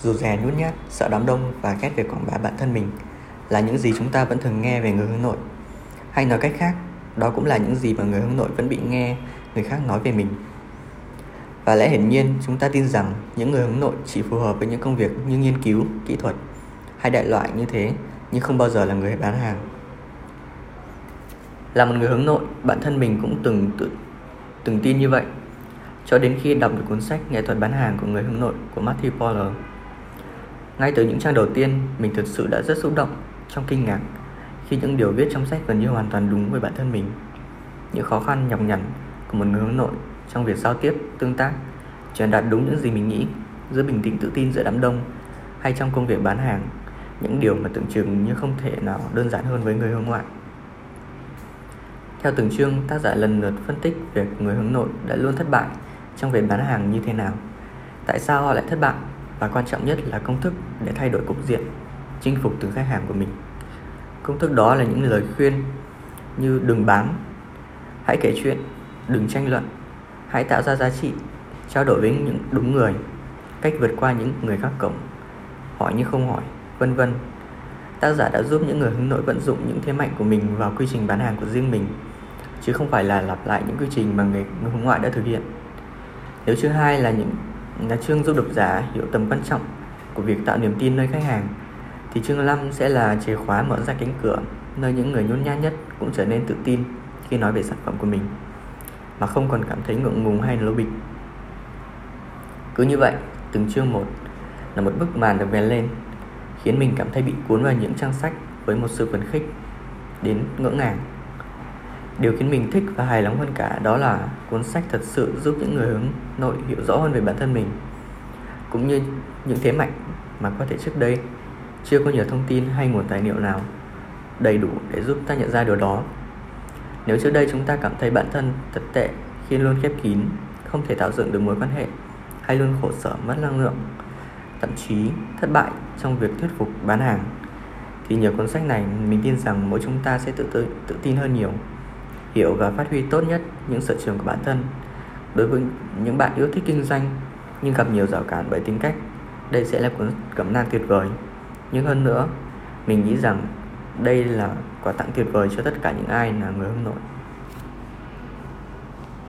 Dù rè nhút nhát, sợ đám đông và ghét việc quảng bá bản thân mình là những gì chúng ta vẫn thường nghe về người hướng nội. Hay nói cách khác, đó cũng là những gì mà người hướng nội vẫn bị nghe người khác nói về mình. Và lẽ hiển nhiên, chúng ta tin rằng những người hướng nội chỉ phù hợp với những công việc như nghiên cứu, kỹ thuật hay đại loại như thế, nhưng không bao giờ là người bán hàng. Là một người hướng nội, bản thân mình cũng từng tự, từng tin như vậy cho đến khi đọc được cuốn sách Nghệ thuật bán hàng của người hướng nội của Matthew Poller. Ngay từ những trang đầu tiên, mình thực sự đã rất xúc động trong kinh ngạc khi những điều viết trong sách gần như hoàn toàn đúng với bản thân mình. Những khó khăn nhọc nhằn của một người hướng nội trong việc giao tiếp, tương tác, truyền đạt đúng những gì mình nghĩ, giữ bình tĩnh tự tin giữa đám đông hay trong công việc bán hàng, những điều mà tưởng chừng như không thể nào đơn giản hơn với người hướng ngoại. Theo từng chương, tác giả lần lượt phân tích việc người hướng nội đã luôn thất bại trong việc bán hàng như thế nào, tại sao họ lại thất bại và quan trọng nhất là công thức để thay đổi cục diện, chinh phục từng khách hàng của mình. Công thức đó là những lời khuyên như đừng bán, hãy kể chuyện, đừng tranh luận, hãy tạo ra giá trị, trao đổi với những đúng người, cách vượt qua những người khác cổng, hỏi như không hỏi, vân vân. Tác giả đã giúp những người hướng nội vận dụng những thế mạnh của mình vào quy trình bán hàng của riêng mình, chứ không phải là lặp lại những quy trình mà người hướng ngoại đã thực hiện. Nếu chương hai là những là chương giúp độc giả hiểu tầm quan trọng của việc tạo niềm tin nơi khách hàng thì chương 5 sẽ là chìa khóa mở ra cánh cửa nơi những người nhún nhát nhất cũng trở nên tự tin khi nói về sản phẩm của mình mà không còn cảm thấy ngượng ngùng hay lố bịch. Cứ như vậy, từng chương một là một bức màn được vén lên khiến mình cảm thấy bị cuốn vào những trang sách với một sự phấn khích đến ngỡ ngàng. Điều khiến mình thích và hài lòng hơn cả đó là cuốn sách thật sự giúp những người hướng nội hiểu rõ hơn về bản thân mình cũng như những thế mạnh mà có thể trước đây chưa có nhiều thông tin hay nguồn tài liệu nào đầy đủ để giúp ta nhận ra điều đó. Nếu trước đây chúng ta cảm thấy bản thân thật tệ khi luôn khép kín, không thể tạo dựng được mối quan hệ hay luôn khổ sở mất năng lượng, thậm chí thất bại trong việc thuyết phục bán hàng thì nhờ cuốn sách này mình tin rằng mỗi chúng ta sẽ tự tự, tự tin hơn nhiều hiểu và phát huy tốt nhất những sở trường của bản thân. Đối với những bạn yêu thích kinh doanh nhưng gặp nhiều rào cản bởi tính cách, đây sẽ là cuốn cẩm nang tuyệt vời. Nhưng hơn nữa, mình nghĩ rằng đây là quà tặng tuyệt vời cho tất cả những ai là người hướng nội